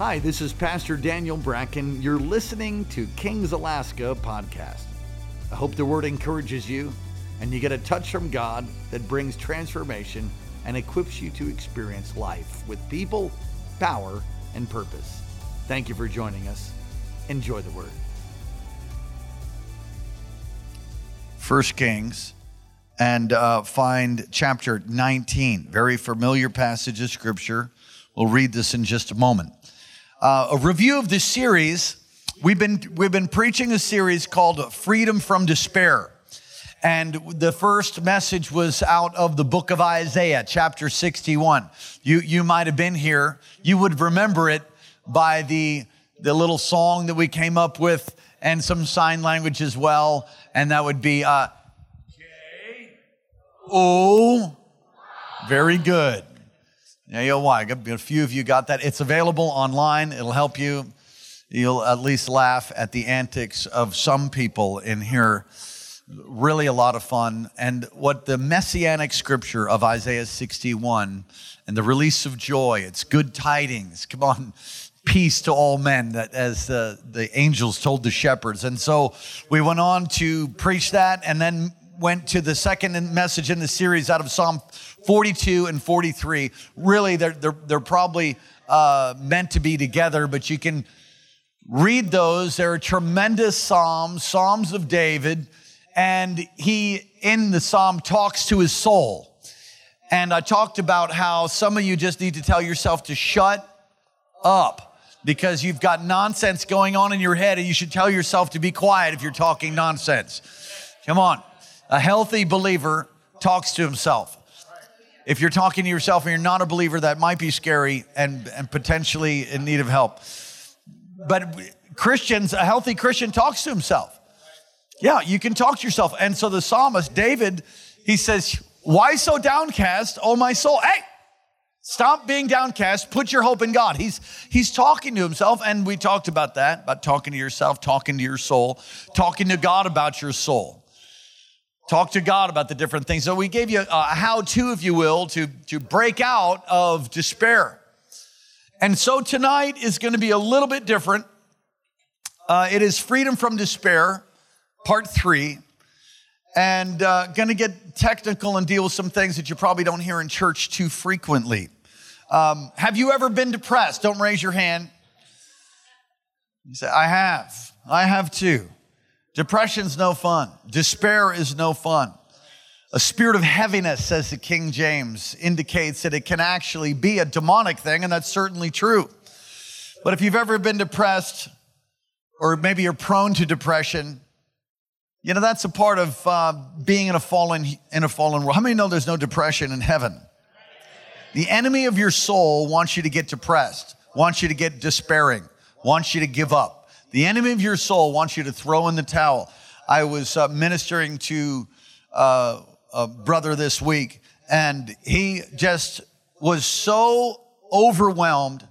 Hi, this is Pastor Daniel Bracken. You're listening to Kings Alaska podcast. I hope the word encourages you and you get a touch from God that brings transformation and equips you to experience life with people, power, and purpose. Thank you for joining us. Enjoy the word. First Kings and uh, find chapter 19. Very familiar passage of scripture. We'll read this in just a moment. Uh, a review of this series. We've been we've been preaching a series called Freedom from Despair. And the first message was out of the book of Isaiah, chapter 61. You, you might have been here. You would remember it by the, the little song that we came up with and some sign language as well. And that would be uh, K O. Very good. Yeah, you know why? A few of you got that. It's available online. It'll help you. You'll at least laugh at the antics of some people in here really a lot of fun. And what the messianic scripture of Isaiah 61 and the release of joy, it's good tidings. Come on, peace to all men, that as the, the angels told the shepherds. And so we went on to preach that and then went to the second message in the series out of Psalm 42 and 43. Really, they're, they're, they're probably uh, meant to be together, but you can read those. They're tremendous psalms, Psalms of David and he in the psalm talks to his soul. And I talked about how some of you just need to tell yourself to shut up because you've got nonsense going on in your head and you should tell yourself to be quiet if you're talking nonsense. Come on. A healthy believer talks to himself. If you're talking to yourself and you're not a believer, that might be scary and, and potentially in need of help. But Christians, a healthy Christian talks to himself. Yeah, you can talk to yourself. And so the psalmist, David, he says, Why so downcast, oh my soul? Hey, stop being downcast. Put your hope in God. He's, he's talking to himself. And we talked about that, about talking to yourself, talking to your soul, talking to God about your soul. Talk to God about the different things. So we gave you a how to, if you will, to, to break out of despair. And so tonight is going to be a little bit different. Uh, it is freedom from despair part three, and uh, going to get technical and deal with some things that you probably don't hear in church too frequently. Um, have you ever been depressed? Don't raise your hand. You say, I have. I have too. Depression's no fun. Despair is no fun. A spirit of heaviness, says the King James, indicates that it can actually be a demonic thing, and that's certainly true. But if you've ever been depressed, or maybe you're prone to depression, you know, that's a part of uh, being in a fallen in a fallen world. How many know there's no depression in heaven? The enemy of your soul wants you to get depressed, wants you to get despairing, wants you to give up. The enemy of your soul wants you to throw in the towel. I was uh, ministering to uh, a brother this week, and he just was so overwhelmed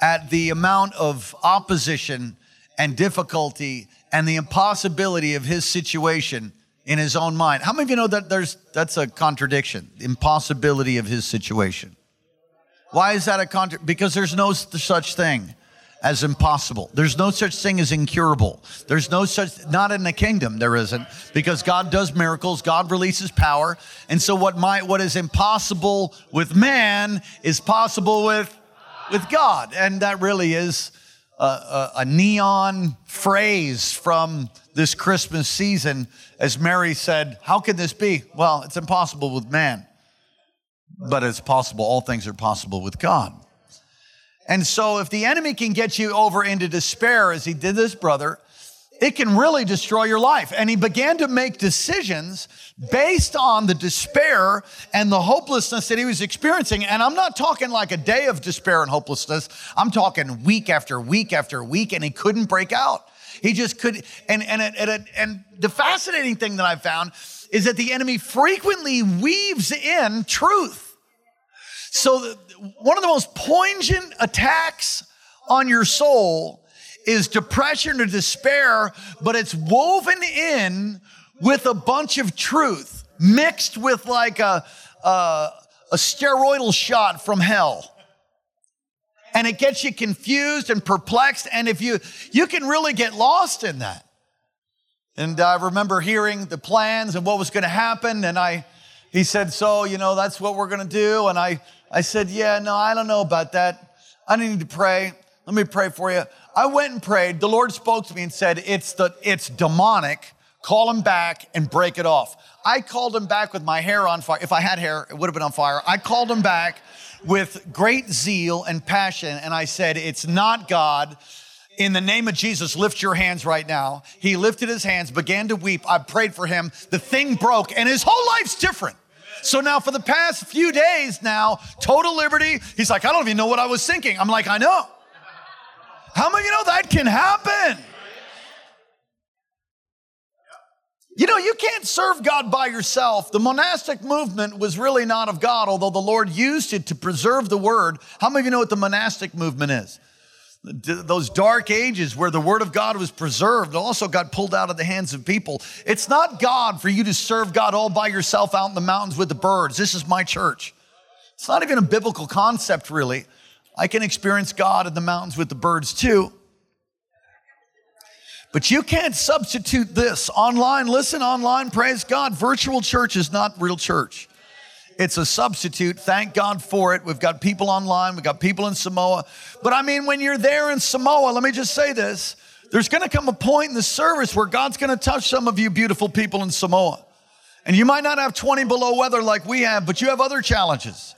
at the amount of opposition and difficulty and the impossibility of his situation in his own mind. How many of you know that there's that's a contradiction? Impossibility of his situation. Why is that a contra? Because there's no such thing as impossible. There's no such thing as incurable. There's no such not in the kingdom there isn't because God does miracles, God releases power. And so what might what is impossible with man is possible with with God. And that really is a, a, a neon phrase from this Christmas season as Mary said, How can this be? Well, it's impossible with man, but it's possible. All things are possible with God. And so, if the enemy can get you over into despair, as he did this brother, it can really destroy your life. And he began to make decisions based on the despair and the hopelessness that he was experiencing. And I'm not talking like a day of despair and hopelessness, I'm talking week after week after week, and he couldn't break out. He just could. And, and, and, and the fascinating thing that I found is that the enemy frequently weaves in truth. So, the, one of the most poignant attacks on your soul is depression or despair, but it's woven in with a bunch of truth mixed with like a, a, a steroidal shot from hell. and it gets you confused and perplexed. And if you, you can really get lost in that. And I remember hearing the plans and what was going to happen. And I, he said, so, you know, that's what we're going to do. And I, I said, yeah, no, I don't know about that. I need to pray. Let me pray for you. I went and prayed. The Lord spoke to me and said, it's the, it's demonic. Call him back and break it off. I called him back with my hair on fire. If I had hair, it would have been on fire. I called him back with great zeal and passion. And I said, it's not God. In the name of Jesus, lift your hands right now. He lifted his hands, began to weep. I prayed for him. The thing broke and his whole life's different. So now for the past few days now, total liberty. He's like, I don't even know what I was thinking. I'm like, I know. How many you know that can happen? You know, you can't serve God by yourself. The monastic movement was really not of God, although the Lord used it to preserve the word. How many of you know what the monastic movement is? Those dark ages where the word of God was preserved also got pulled out of the hands of people. It's not God for you to serve God all by yourself out in the mountains with the birds. This is my church. It's not even a biblical concept, really. I can experience God in the mountains with the birds too. But you can't substitute this online. Listen online, praise God. Virtual church is not real church. It's a substitute. Thank God for it. We've got people online, we've got people in Samoa. But I mean, when you're there in Samoa, let me just say this there's going to come a point in the service where God's going to touch some of you beautiful people in Samoa. And you might not have 20 below weather like we have, but you have other challenges.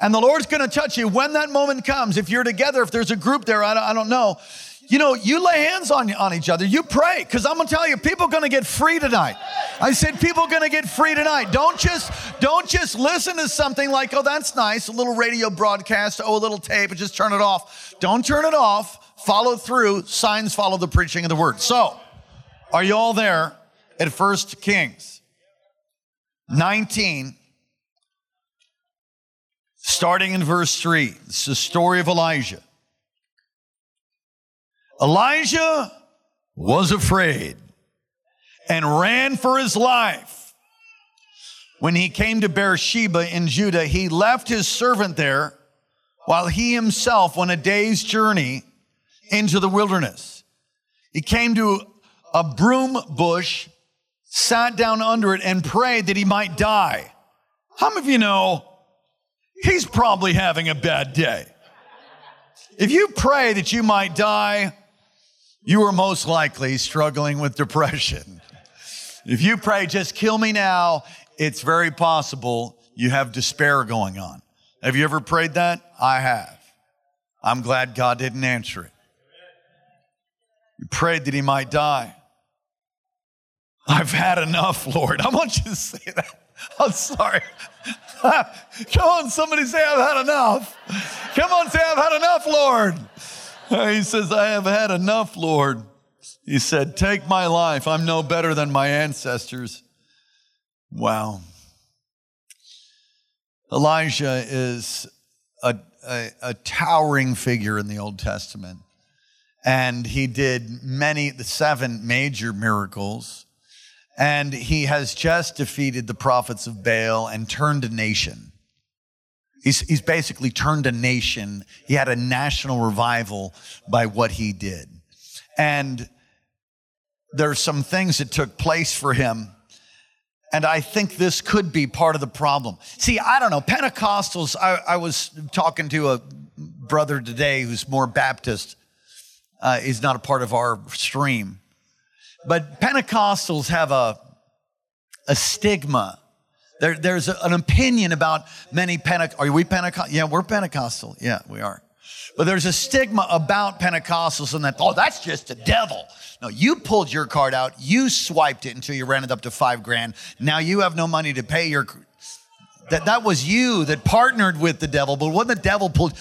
And the Lord's going to touch you when that moment comes. If you're together, if there's a group there, I don't, I don't know you know, you lay hands on, on each other. You pray, because I'm gonna tell you, people are gonna get free tonight. I said, people are gonna get free tonight. Don't just, don't just listen to something like, oh, that's nice, a little radio broadcast, oh, a little tape, and just turn it off. Don't turn it off. Follow through. Signs follow the preaching of the word. So, are you all there at First Kings 19? Starting in verse 3, it's the story of Elijah. Elijah was afraid and ran for his life. When he came to Beersheba in Judah, he left his servant there while he himself went a day's journey into the wilderness. He came to a broom bush, sat down under it, and prayed that he might die. How many of you know he's probably having a bad day? If you pray that you might die, you are most likely struggling with depression. If you pray, just kill me now, it's very possible you have despair going on. Have you ever prayed that? I have. I'm glad God didn't answer it. You prayed that he might die. I've had enough, Lord. I want you to say that. I'm sorry. Come on, somebody say, I've had enough. Come on, say, I've had enough, Lord. he says, I have had enough, Lord. He said, Take my life. I'm no better than my ancestors. Wow. Elijah is a, a, a, towering figure in the Old Testament. And he did many, the seven major miracles. And he has just defeated the prophets of Baal and turned a nation. He's, he's basically turned a nation. He had a national revival by what he did. And there's some things that took place for him. And I think this could be part of the problem. See, I don't know. Pentecostals, I, I was talking to a brother today who's more Baptist. Uh, he's not a part of our stream. But Pentecostals have a, a stigma there, there's an opinion about many Pentecostal. Are we Pentecostal? Yeah, we're Pentecostal. Yeah, we are. But there's a stigma about Pentecostals and that, oh, that's just the devil. No, you pulled your card out, you swiped it until you ran it up to five grand. Now you have no money to pay your. That, that was you that partnered with the devil, but when the devil pulled.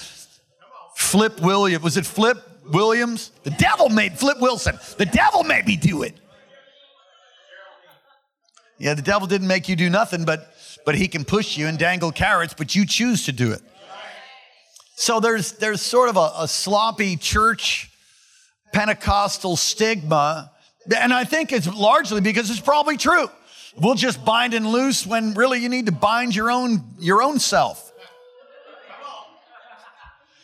Flip Williams, was it Flip Williams? The devil made Flip Wilson. The devil made me do it. Yeah, the devil didn't make you do nothing, but but he can push you and dangle carrots, but you choose to do it. So there's there's sort of a, a sloppy church Pentecostal stigma, and I think it's largely because it's probably true. We'll just bind and loose when really you need to bind your own your own self.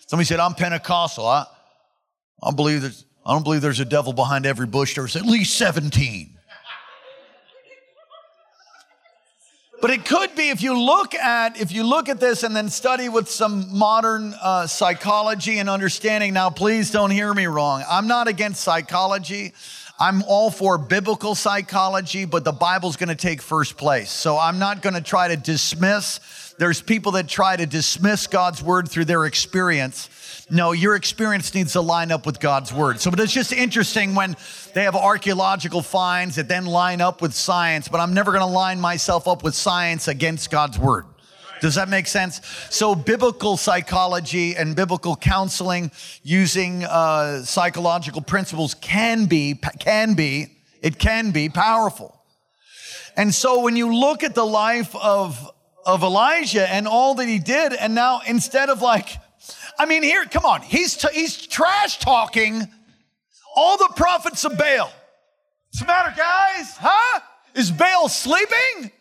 Somebody said, I'm Pentecostal. I, I, believe there's, I don't believe there's a devil behind every bush. There's at least 17. But it could be if you look at if you look at this and then study with some modern uh, psychology and understanding. Now, please don't hear me wrong. I'm not against psychology. I'm all for biblical psychology, but the Bible's going to take first place. So I'm not going to try to dismiss. There's people that try to dismiss God's word through their experience. No, your experience needs to line up with God's word. So, but it's just interesting when they have archaeological finds that then line up with science, but I'm never going to line myself up with science against God's word. Does that make sense? So, biblical psychology and biblical counseling using uh, psychological principles can be, can be, it can be powerful. And so, when you look at the life of, of Elijah and all that he did, and now instead of like, I mean, here, come on, he's, t- he's trash talking all the prophets of Baal. What's the matter, guys? Huh? Is Baal sleeping?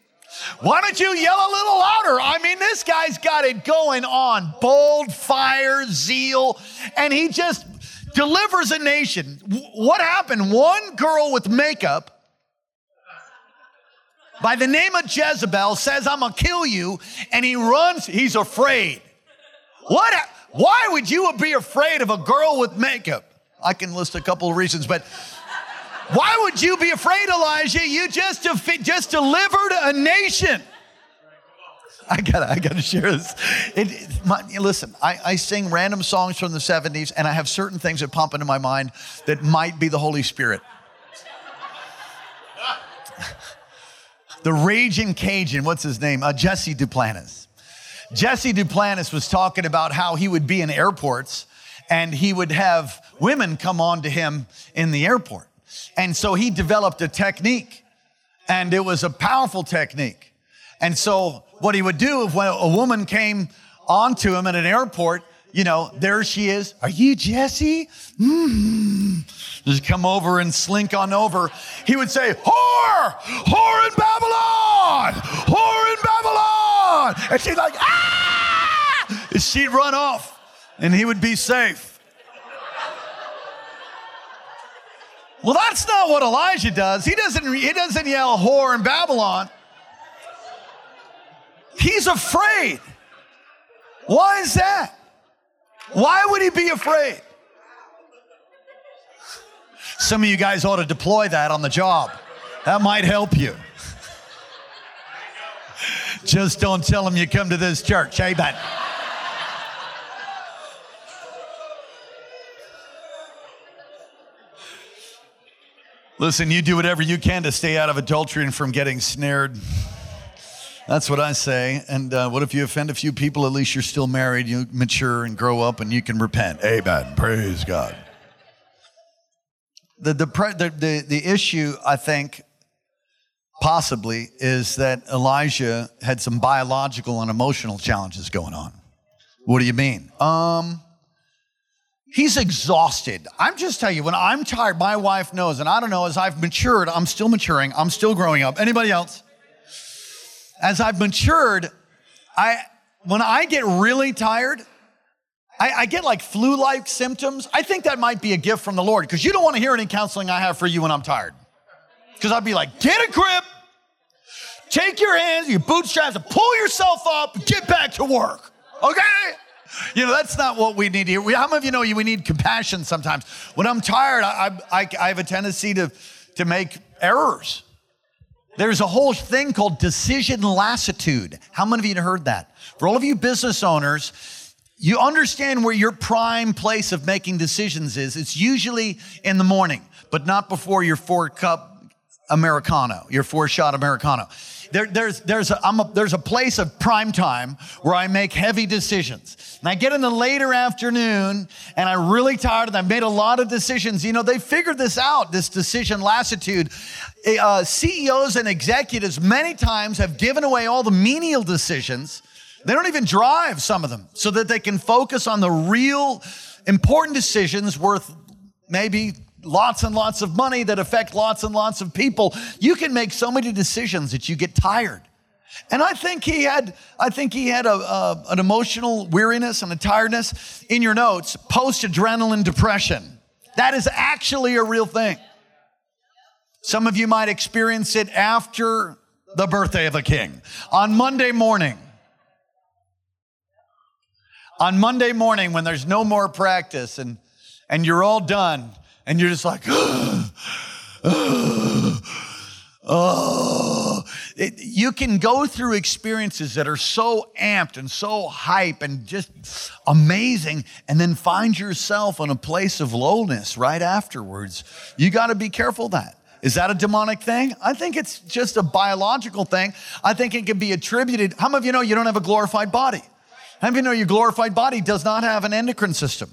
Why don't you yell a little louder? I mean, this guy's got it going on bold fire, zeal, and he just delivers a nation. What happened? One girl with makeup by the name of Jezebel says, I'm gonna kill you, and he runs, he's afraid. What? Why would you be afraid of a girl with makeup? I can list a couple of reasons, but why would you be afraid, Elijah? You just, just delivered a nation. I gotta, I gotta share this. It, my, listen, I, I sing random songs from the 70s, and I have certain things that pop into my mind that might be the Holy Spirit. the Raging Cajun, what's his name? Uh, Jesse Duplantis. Jesse Duplantis was talking about how he would be in airports and he would have women come on to him in the airport. And so he developed a technique, and it was a powerful technique. And so what he would do if a woman came onto him at an airport, you know, there she is. Are you Jesse? Mm. Just come over and slink on over. He would say, whore, whore in Babylon, whore in Babylon. And she'd like, ah! She'd run off and he would be safe. Well, that's not what Elijah does. He doesn't, he doesn't yell whore in Babylon. He's afraid. Why is that? Why would he be afraid? Some of you guys ought to deploy that on the job. That might help you. Just don't tell them you come to this church. Amen. Listen, you do whatever you can to stay out of adultery and from getting snared. That's what I say. And uh, what if you offend a few people? At least you're still married. You mature and grow up and you can repent. Amen. Praise God. The, the, the, the, the issue, I think, possibly, is that Elijah had some biological and emotional challenges going on. What do you mean? Um, He's exhausted. I'm just telling you, when I'm tired, my wife knows, and I don't know, as I've matured, I'm still maturing, I'm still growing up. Anybody else? As I've matured, I when I get really tired, I, I get like flu-like symptoms. I think that might be a gift from the Lord, because you don't want to hear any counseling I have for you when I'm tired. Because I'd be like, get a grip, take your hands, your bootstraps, and pull yourself up, get back to work. Okay? You know, that's not what we need here. We, how many of you know we need compassion sometimes? When I'm tired, I, I, I have a tendency to, to make errors. There's a whole thing called decision lassitude. How many of you have heard that? For all of you business owners, you understand where your prime place of making decisions is. It's usually in the morning, but not before your four cup Americano, your four shot Americano. There, there's, there's, a, a, there's a place of prime time where I make heavy decisions. And I get in the later afternoon and I'm really tired and I've made a lot of decisions. You know, they figured this out, this decision lassitude. Eh, uh, CEOs and executives many times have given away all the menial decisions. They don't even drive some of them so that they can focus on the real important decisions worth maybe lots and lots of money that affect lots and lots of people. You can make so many decisions that you get tired. And I think he had, I think he had a, a, an emotional weariness and a tiredness. In your notes, post adrenaline depression. That is actually a real thing. Some of you might experience it after the birthday of a king. On Monday morning, on Monday morning when there's no more practice and, and you're all done and you're just like, oh, it, you can go through experiences that are so amped and so hype and just amazing, and then find yourself in a place of lowness right afterwards. You got to be careful that. Is that a demonic thing? I think it's just a biological thing. I think it can be attributed. How many of you know you don't have a glorified body? How many of you know your glorified body does not have an endocrine system?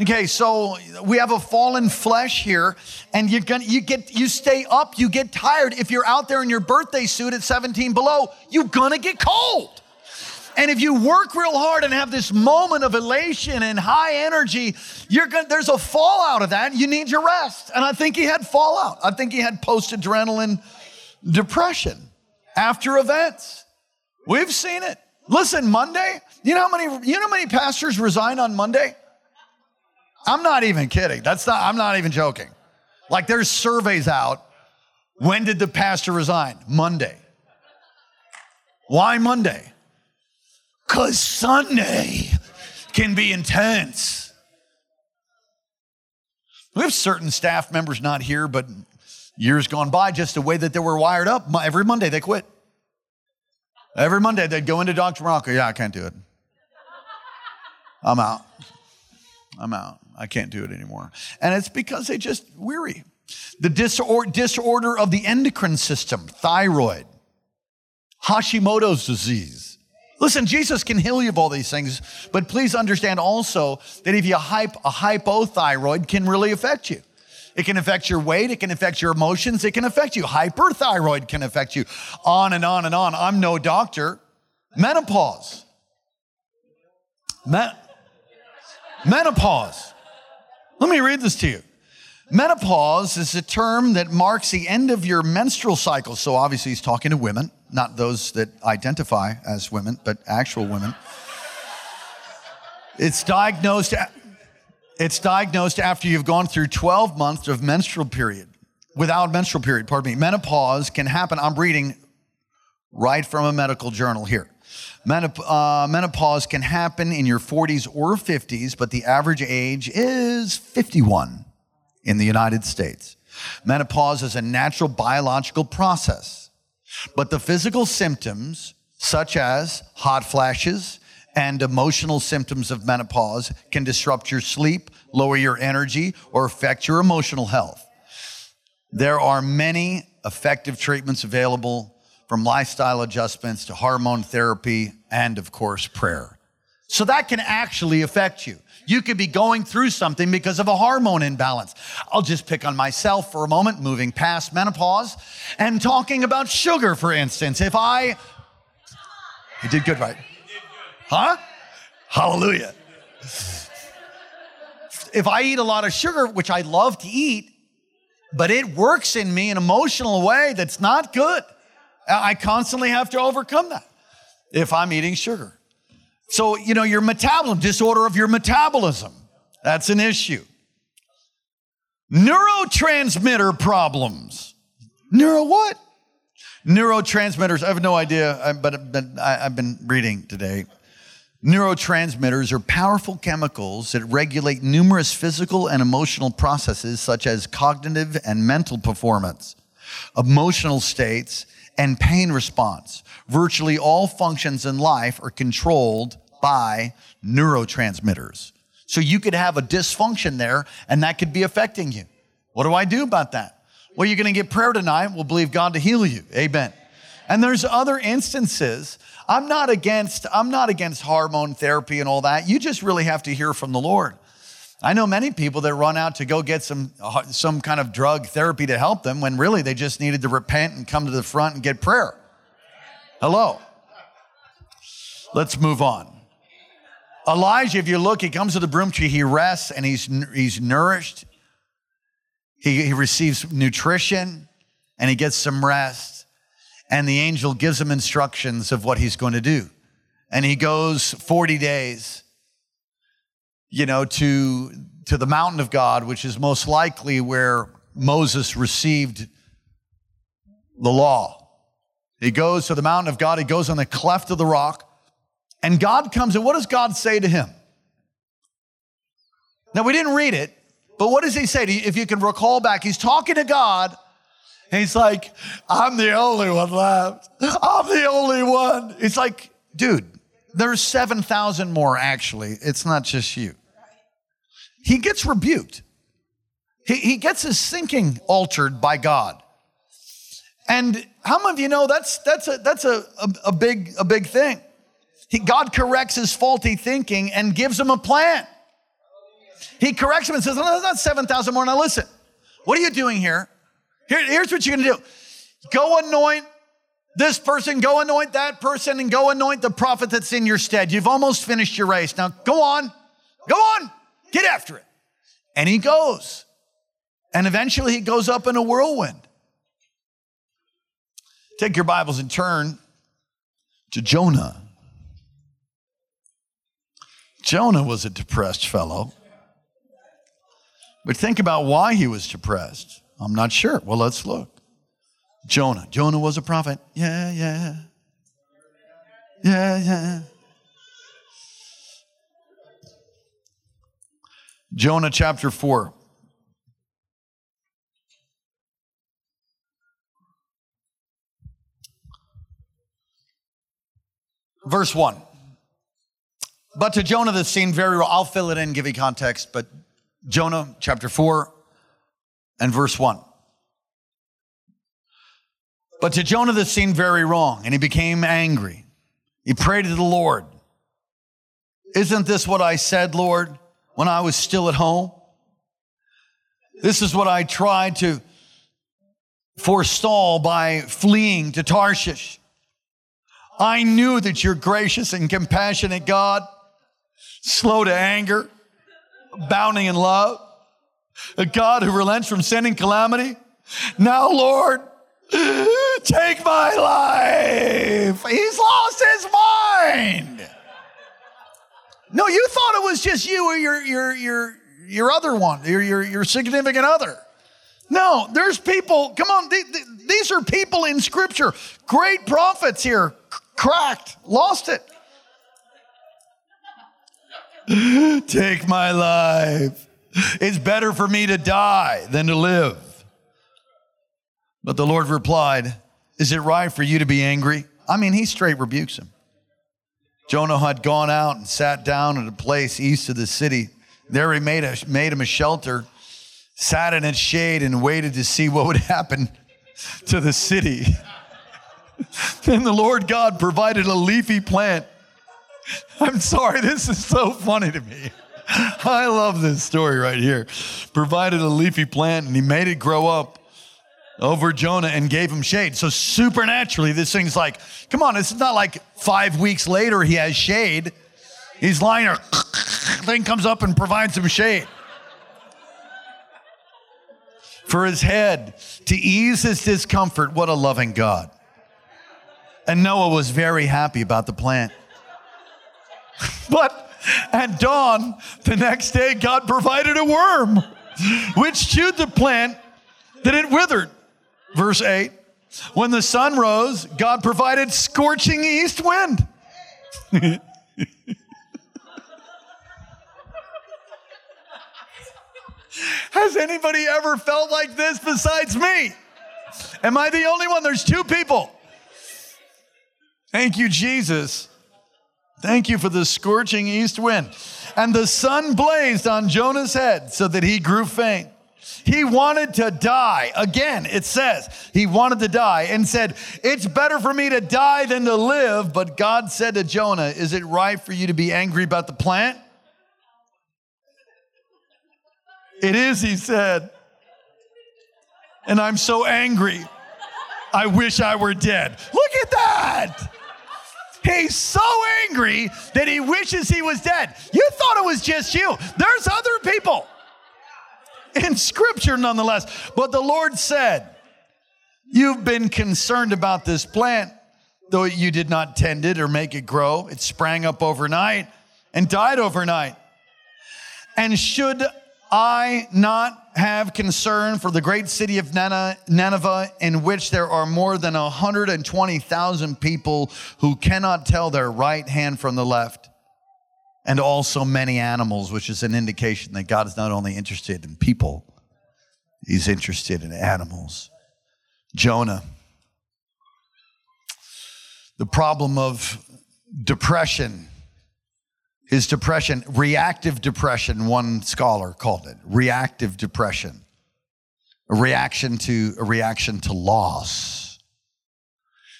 Okay, so we have a fallen flesh here, and you're gonna you get you stay up, you get tired. If you're out there in your birthday suit at 17 below, you're gonna get cold. And if you work real hard and have this moment of elation and high energy, you're gonna there's a fallout of that. You need your rest. And I think he had fallout. I think he had post-adrenaline depression after events. We've seen it. Listen, Monday, you know how many you know how many pastors resign on Monday? I'm not even kidding. That's not, I'm not even joking. Like there's surveys out. When did the pastor resign? Monday. Why Monday? Because Sunday can be intense. We have certain staff members not here, but years gone by, just the way that they were wired up. Every Monday they quit. Every Monday they'd go into Dr. Morocco. Yeah, I can't do it. I'm out. I'm out. I can't do it anymore. And it's because they just weary. The disor- disorder of the endocrine system, thyroid, Hashimoto's disease. Listen, Jesus can heal you of all these things, but please understand also that if you hype a hypothyroid can really affect you. It can affect your weight, it can affect your emotions, it can affect you. Hyperthyroid can affect you. On and on and on. I'm no doctor. Menopause. Me- menopause. Let me read this to you. Menopause is a term that marks the end of your menstrual cycle. So obviously, he's talking to women, not those that identify as women, but actual women. It's diagnosed, it's diagnosed after you've gone through 12 months of menstrual period, without menstrual period, pardon me. Menopause can happen, I'm reading right from a medical journal here. Uh, menopause can happen in your 40s or 50s, but the average age is 51 in the United States. Menopause is a natural biological process, but the physical symptoms, such as hot flashes and emotional symptoms of menopause, can disrupt your sleep, lower your energy, or affect your emotional health. There are many effective treatments available from lifestyle adjustments to hormone therapy and, of course, prayer. So that can actually affect you. You could be going through something because of a hormone imbalance. I'll just pick on myself for a moment, moving past menopause and talking about sugar, for instance. If I, you did good, right? Huh? Hallelujah. If I eat a lot of sugar, which I love to eat, but it works in me an emotional way that's not good. I constantly have to overcome that if I'm eating sugar. So, you know, your metabolism, disorder of your metabolism, that's an issue. Neurotransmitter problems. Neuro what? Neurotransmitters, I have no idea, but I've been reading today. Neurotransmitters are powerful chemicals that regulate numerous physical and emotional processes such as cognitive and mental performance, emotional states, and pain response. Virtually all functions in life are controlled by neurotransmitters. So you could have a dysfunction there and that could be affecting you. What do I do about that? Well, you're going to get prayer tonight. We'll believe God to heal you. Amen. And there's other instances. I'm not against I'm not against hormone therapy and all that. You just really have to hear from the Lord. I know many people that run out to go get some, uh, some kind of drug therapy to help them when really they just needed to repent and come to the front and get prayer. Hello. Let's move on. Elijah, if you look, he comes to the broom tree, he rests and he's, he's nourished. He, he receives nutrition and he gets some rest. and the angel gives him instructions of what he's going to do. And he goes 40 days, you know, to, to the mountain of God, which is most likely where Moses received the law. He goes to the mountain of God, he goes on the cleft of the rock, and God comes and what does God say to him? Now, we didn't read it, but what does he say? You? If you can recall back, he's talking to God. And he's like, I'm the only one left. I'm the only one. It's like, dude, there's 7,000 more actually. It's not just you. He gets rebuked. He, he gets his thinking altered by God. And how many of you know that's, that's, a, that's a, a, a big, a big thing? He, God corrects his faulty thinking and gives him a plan. He corrects him and says, No, that's not 7,000 more. Now listen, what are you doing here? here here's what you're going to do go anoint this person, go anoint that person, and go anoint the prophet that's in your stead. You've almost finished your race. Now go on, go on, get after it. And he goes. And eventually he goes up in a whirlwind. Take your Bibles and turn to Jonah. Jonah was a depressed fellow. But think about why he was depressed. I'm not sure. Well, let's look. Jonah. Jonah was a prophet. Yeah, yeah. Yeah, yeah. Jonah chapter 4. Verse 1. But to Jonah, this seemed very, I'll fill it in, give you context, but Jonah chapter 4 and verse 1. But to Jonah, this seemed very wrong, and he became angry. He prayed to the Lord Isn't this what I said, Lord, when I was still at home? This is what I tried to forestall by fleeing to Tarshish. I knew that you're gracious and compassionate God, slow to anger, abounding in love, a God who relents from sending calamity. Now, Lord, take my life. He's lost his mind. No, you thought it was just you or your your your your other one, your your, your significant other. No, there's people. Come on, these are people in Scripture. Great prophets here, cracked, lost it. Take my life. It's better for me to die than to live. But the Lord replied, Is it right for you to be angry? I mean, he straight rebukes him. Jonah had gone out and sat down at a place east of the city. There he made, a, made him a shelter, sat in its shade, and waited to see what would happen to the city. then the Lord God provided a leafy plant I'm sorry, this is so funny to me. I love this story right here. Provided a leafy plant and he made it grow up over Jonah and gave him shade. So supernaturally, this thing's like, come on, it's not like five weeks later he has shade. He's lying there, thing comes up and provides him shade. For his head, to ease his discomfort, what a loving God. And Noah was very happy about the plant. But at dawn, the next day, God provided a worm which chewed the plant that it withered. Verse 8 When the sun rose, God provided scorching east wind. Has anybody ever felt like this besides me? Am I the only one? There's two people. Thank you, Jesus. Thank you for the scorching east wind. And the sun blazed on Jonah's head so that he grew faint. He wanted to die. Again, it says he wanted to die and said, It's better for me to die than to live. But God said to Jonah, Is it right for you to be angry about the plant? It is, he said. And I'm so angry. I wish I were dead. Look at that. He's so angry that he wishes he was dead. You thought it was just you. There's other people in scripture nonetheless. But the Lord said, You've been concerned about this plant, though you did not tend it or make it grow. It sprang up overnight and died overnight. And should I not have concern for the great city of Nineveh, in which there are more than 120,000 people who cannot tell their right hand from the left, and also many animals, which is an indication that God is not only interested in people, He's interested in animals. Jonah. The problem of depression his depression, reactive depression, one scholar called it, reactive depression. A reaction to a reaction to loss.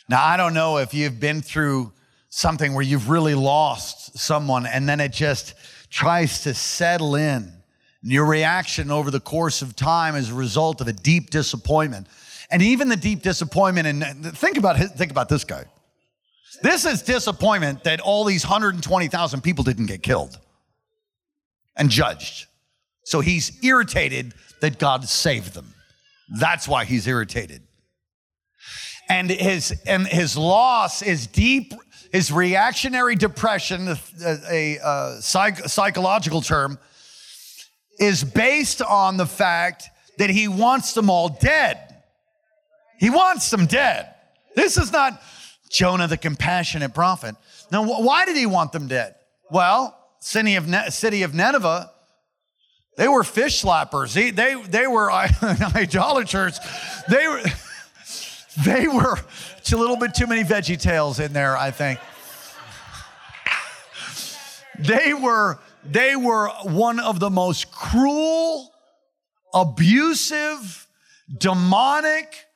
Now I don't know if you've been through something where you've really lost someone and then it just tries to settle in. And your reaction over the course of time is a result of a deep disappointment. And even the deep disappointment, and think about, think about this guy. This is disappointment that all these 120,000 people didn't get killed and judged. So he's irritated that God saved them. That's why he's irritated. And his and his loss is deep. His reactionary depression, a, a, a psych, psychological term, is based on the fact that he wants them all dead. He wants them dead. This is not Jonah, the compassionate prophet. Now, why did he want them dead? Well, city of, city of Nineveh, they were fish slappers. They, they were idolaters. They were, they were, it's a little bit too many veggie tales in there, I think. They were, they were one of the most cruel, abusive, demonic,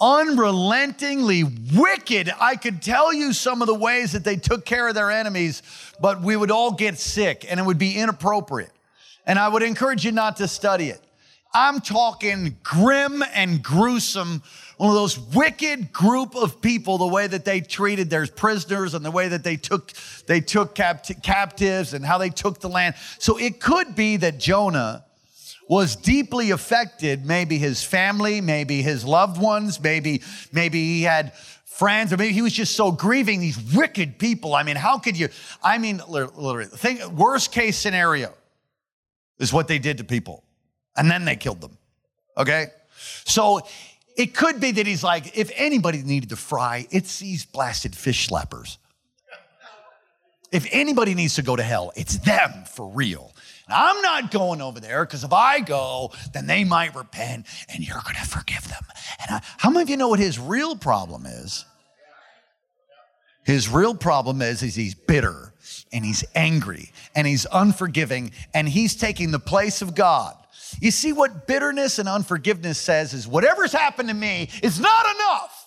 unrelentingly wicked. I could tell you some of the ways that they took care of their enemies, but we would all get sick and it would be inappropriate. And I would encourage you not to study it. I'm talking grim and gruesome, one of those wicked group of people, the way that they treated their prisoners and the way that they took, they took capt- captives and how they took the land. So it could be that Jonah was deeply affected, maybe his family, maybe his loved ones, maybe, maybe he had friends, or maybe he was just so grieving these wicked people. I mean, how could you? I mean, literally, think worst case scenario is what they did to people, and then they killed them. Okay, so it could be that he's like, if anybody needed to fry, it's these blasted fish slappers. If anybody needs to go to hell, it's them for real. I'm not going over there because if I go, then they might repent and you're going to forgive them. And I, how many of you know what his real problem is? His real problem is, is he's bitter and he's angry and he's unforgiving and he's taking the place of God. You see what bitterness and unforgiveness says is whatever's happened to me is not enough.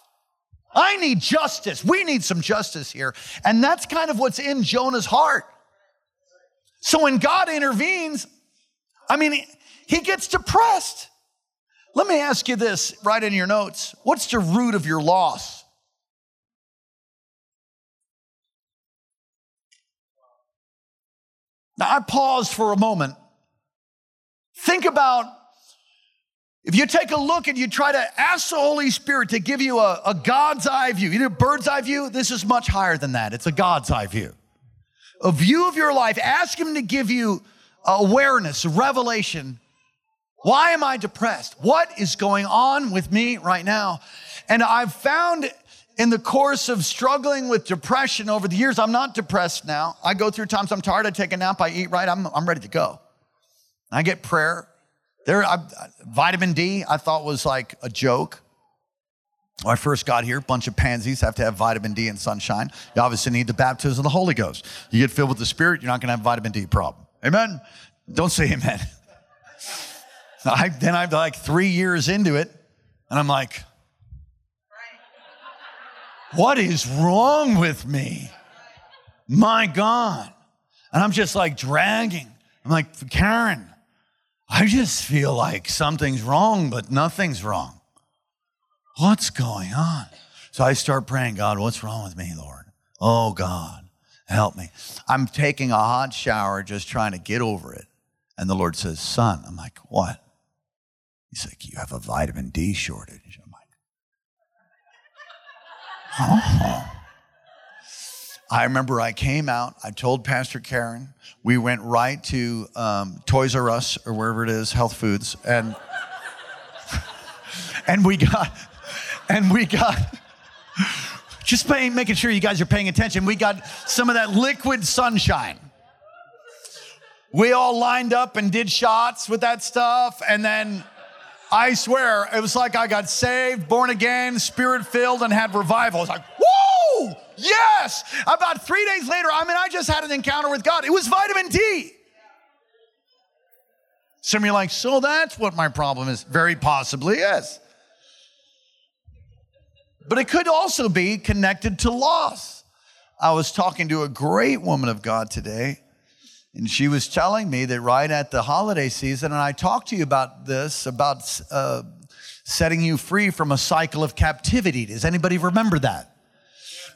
I need justice. We need some justice here. And that's kind of what's in Jonah's heart. So when God intervenes, I mean, he gets depressed. Let me ask you this right in your notes. What's the root of your loss? Now, I pause for a moment. Think about if you take a look and you try to ask the Holy Spirit to give you a, a God's eye view, know, bird's eye view, this is much higher than that. It's a God's eye view a view of your life. Ask Him to give you awareness, revelation. Why am I depressed? What is going on with me right now? And I've found in the course of struggling with depression over the years, I'm not depressed now. I go through times I'm tired, I take a nap, I eat right, I'm, I'm ready to go. I get prayer. There, I, vitamin D, I thought was like a joke. When I first got here, bunch of pansies have to have vitamin D and sunshine. You obviously need the baptism of the Holy Ghost. You get filled with the Spirit, you're not going to have vitamin D problem. Amen? Don't say amen. I, then I'm like three years into it, and I'm like, what is wrong with me? My God. And I'm just like dragging. I'm like, Karen, I just feel like something's wrong, but nothing's wrong. What's going on? So I start praying, God, what's wrong with me, Lord? Oh, God, help me. I'm taking a hot shower just trying to get over it. And the Lord says, Son, I'm like, what? He's like, You have a vitamin D shortage. I'm like, I remember I came out, I told Pastor Karen, we went right to um, Toys R Us or wherever it is, Health Foods, and and we got and we got just paying, making sure you guys are paying attention. We got some of that liquid sunshine. We all lined up and did shots with that stuff, and then I swear it was like I got saved, born again, spirit filled, and had revival. Like, Yes! About three days later, I mean, I just had an encounter with God. It was vitamin D. Some of you are like, so that's what my problem is. Very possibly, yes. But it could also be connected to loss. I was talking to a great woman of God today, and she was telling me that right at the holiday season, and I talked to you about this, about uh, setting you free from a cycle of captivity. Does anybody remember that?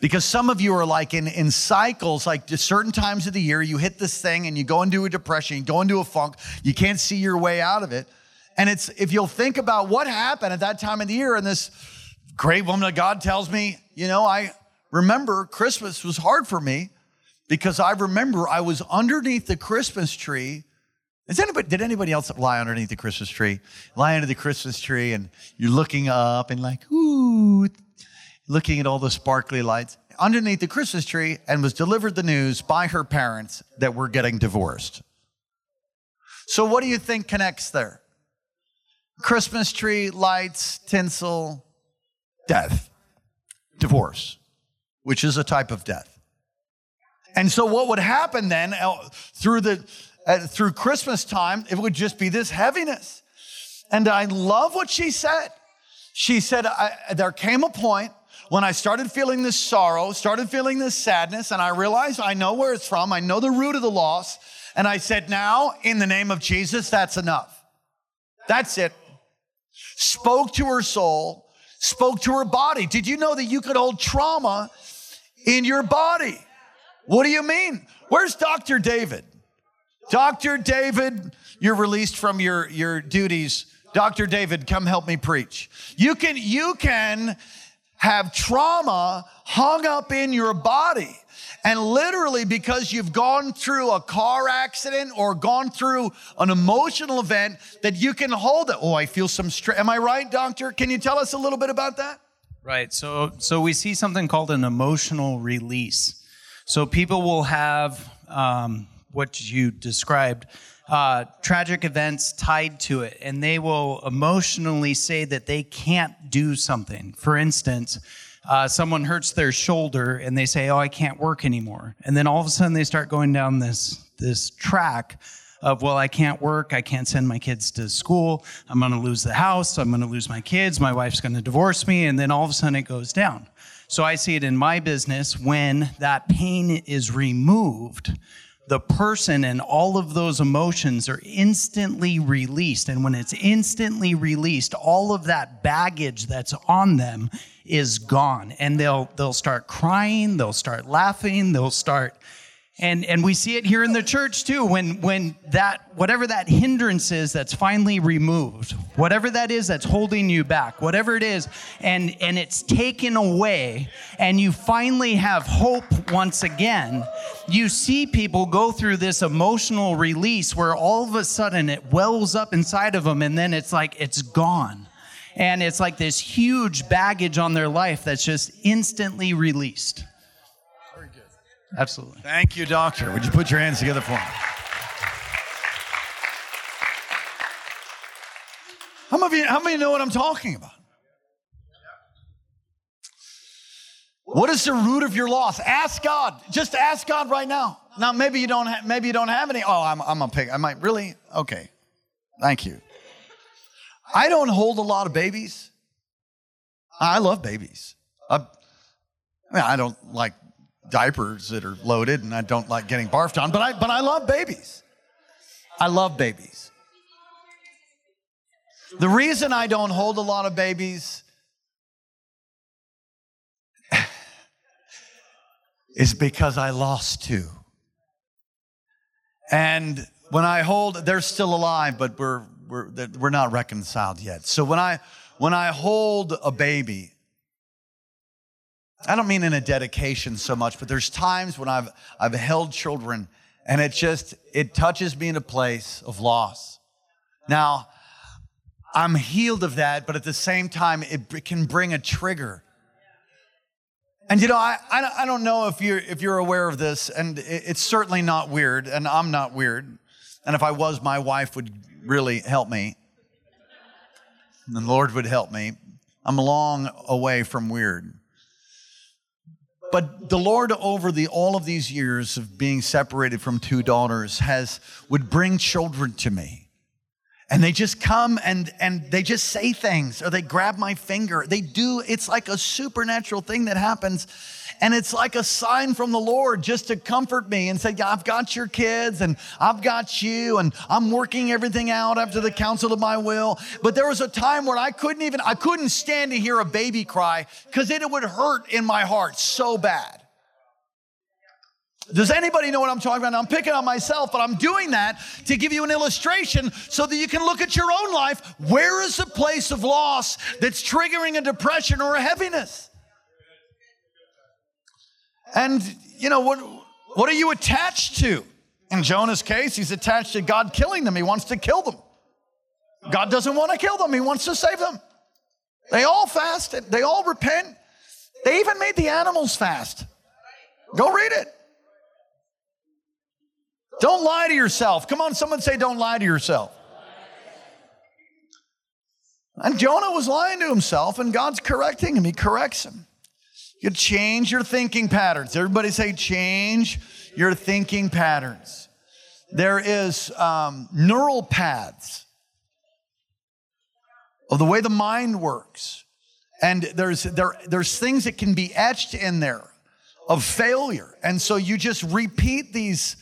Because some of you are like in, in cycles, like certain times of the year, you hit this thing and you go into a depression, you go into a funk, you can't see your way out of it. And it's if you'll think about what happened at that time of the year, and this great woman of God tells me, you know, I remember Christmas was hard for me because I remember I was underneath the Christmas tree. Is anybody, did anybody else lie underneath the Christmas tree? Lie under the Christmas tree and you're looking up and like, ooh, looking at all the sparkly lights underneath the Christmas tree and was delivered the news by her parents that we're getting divorced. So, what do you think connects there? Christmas tree, lights, tinsel, death, divorce, which is a type of death. And so, what would happen then uh, through the uh, through Christmas time? It would just be this heaviness. And I love what she said. She said, There came a point when I started feeling this sorrow, started feeling this sadness, and I realized I know where it's from, I know the root of the loss. And I said, Now, in the name of Jesus, that's enough. That's it. Spoke to her soul, spoke to her body. Did you know that you could hold trauma in your body? What do you mean? Where's Dr. David? Dr. David, you're released from your, your duties. Dr. David, come help me preach. You can, you can have trauma hung up in your body. And literally, because you've gone through a car accident or gone through an emotional event, that you can hold it. Oh, I feel some stress. Am I right, doctor? Can you tell us a little bit about that? Right. So, so we see something called an emotional release. So people will have um, what you described uh, tragic events tied to it, and they will emotionally say that they can't do something. For instance, uh, someone hurts their shoulder and they say, "Oh, I can't work anymore," and then all of a sudden they start going down this this track of, "Well, I can't work. I can't send my kids to school. I'm going to lose the house. I'm going to lose my kids. My wife's going to divorce me," and then all of a sudden it goes down. So I see it in my business when that pain is removed the person and all of those emotions are instantly released. And when it's instantly released, all of that baggage that's on them is gone. And they'll, they'll start crying, they'll start laughing, they'll start and, and we see it here in the church too, when, when that, whatever that hindrance is that's finally removed, whatever that is that's holding you back, whatever it is, and, and it's taken away, and you finally have hope once again, you see people go through this emotional release where all of a sudden it wells up inside of them, and then it's like it's gone. And it's like this huge baggage on their life that's just instantly released. Absolutely. Thank you, doctor. Would you put your hands together for me? How many, you, how many know what I'm talking about? What is the root of your loss? Ask God. Just ask God right now. Now, maybe you don't. Ha- maybe you don't have any. Oh, I'm. I'm a pig. I might really. Okay. Thank you. I don't hold a lot of babies. I love babies. I, I mean, I don't like diapers that are loaded and I don't like getting barfed on, but I, but I love babies. I love babies. The reason I don't hold a lot of babies is because I lost two. And when I hold, they're still alive, but we're, we're, we're not reconciled yet. So when I, when I hold a baby, I don't mean in a dedication so much, but there's times when I've, I've held children and it just, it touches me in a place of loss. Now, I'm healed of that, but at the same time, it can bring a trigger. And you know, I, I, don't know if you're, if you're aware of this, and it's certainly not weird, and I'm not weird. And if I was, my wife would really help me. And the Lord would help me. I'm long away from weird. But the Lord, over the all of these years of being separated from two daughters, has would bring children to me. And they just come and and they just say things or they grab my finger. They do, it's like a supernatural thing that happens. And it's like a sign from the Lord just to comfort me and say, I've got your kids and I've got you and I'm working everything out after the counsel of my will. But there was a time where I couldn't even, I couldn't stand to hear a baby cry because it would hurt in my heart so bad. Does anybody know what I'm talking about? I'm picking on myself, but I'm doing that to give you an illustration so that you can look at your own life. Where is the place of loss that's triggering a depression or a heaviness? And, you know, what, what are you attached to? In Jonah's case, he's attached to God killing them. He wants to kill them. God doesn't want to kill them, He wants to save them. They all fasted, they all repent. They even made the animals fast. Go read it. Don't lie to yourself. Come on, someone say, don't lie to yourself. And Jonah was lying to himself, and God's correcting him. He corrects him. You change your thinking patterns. Everybody say, change your thinking patterns. There is um, neural paths of the way the mind works. And there's, there, there's things that can be etched in there of failure. And so you just repeat these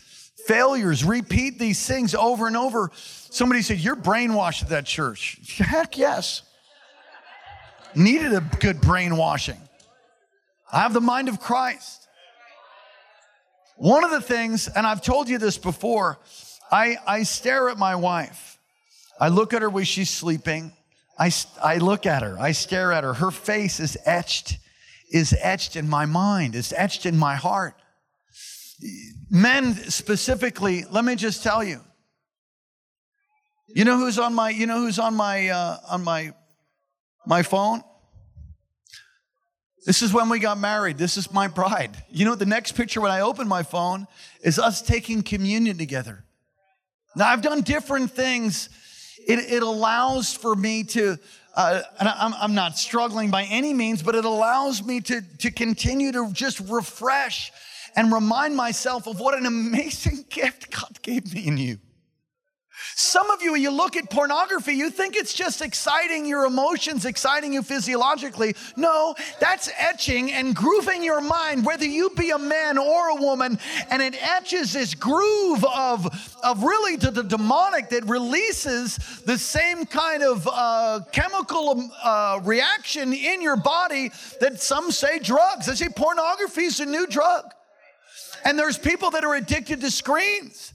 failures, repeat these things over and over. Somebody said, You're brainwashed at that church. Heck yes. Needed a good brainwashing. I have the mind of Christ. One of the things, and I've told you this before, I, I stare at my wife. I look at her when she's sleeping. I, I look at her. I stare at her. Her face is etched, is etched in my mind, is etched in my heart. Men specifically, let me just tell you. You know who's on my, you know who's on my, uh, on my, my phone? This is when we got married. This is my bride. You know, the next picture when I open my phone is us taking communion together. Now, I've done different things. It, it allows for me to, uh, and I'm, I'm not struggling by any means, but it allows me to, to continue to just refresh and remind myself of what an amazing gift God gave me in you. Some of you, you look at pornography, you think it's just exciting your emotions, exciting you physiologically. No, that's etching and grooving your mind, whether you be a man or a woman, and it etches this groove of, of really to the demonic that releases the same kind of uh, chemical uh, reaction in your body that some say drugs. They say pornography is a new drug. And there's people that are addicted to screens.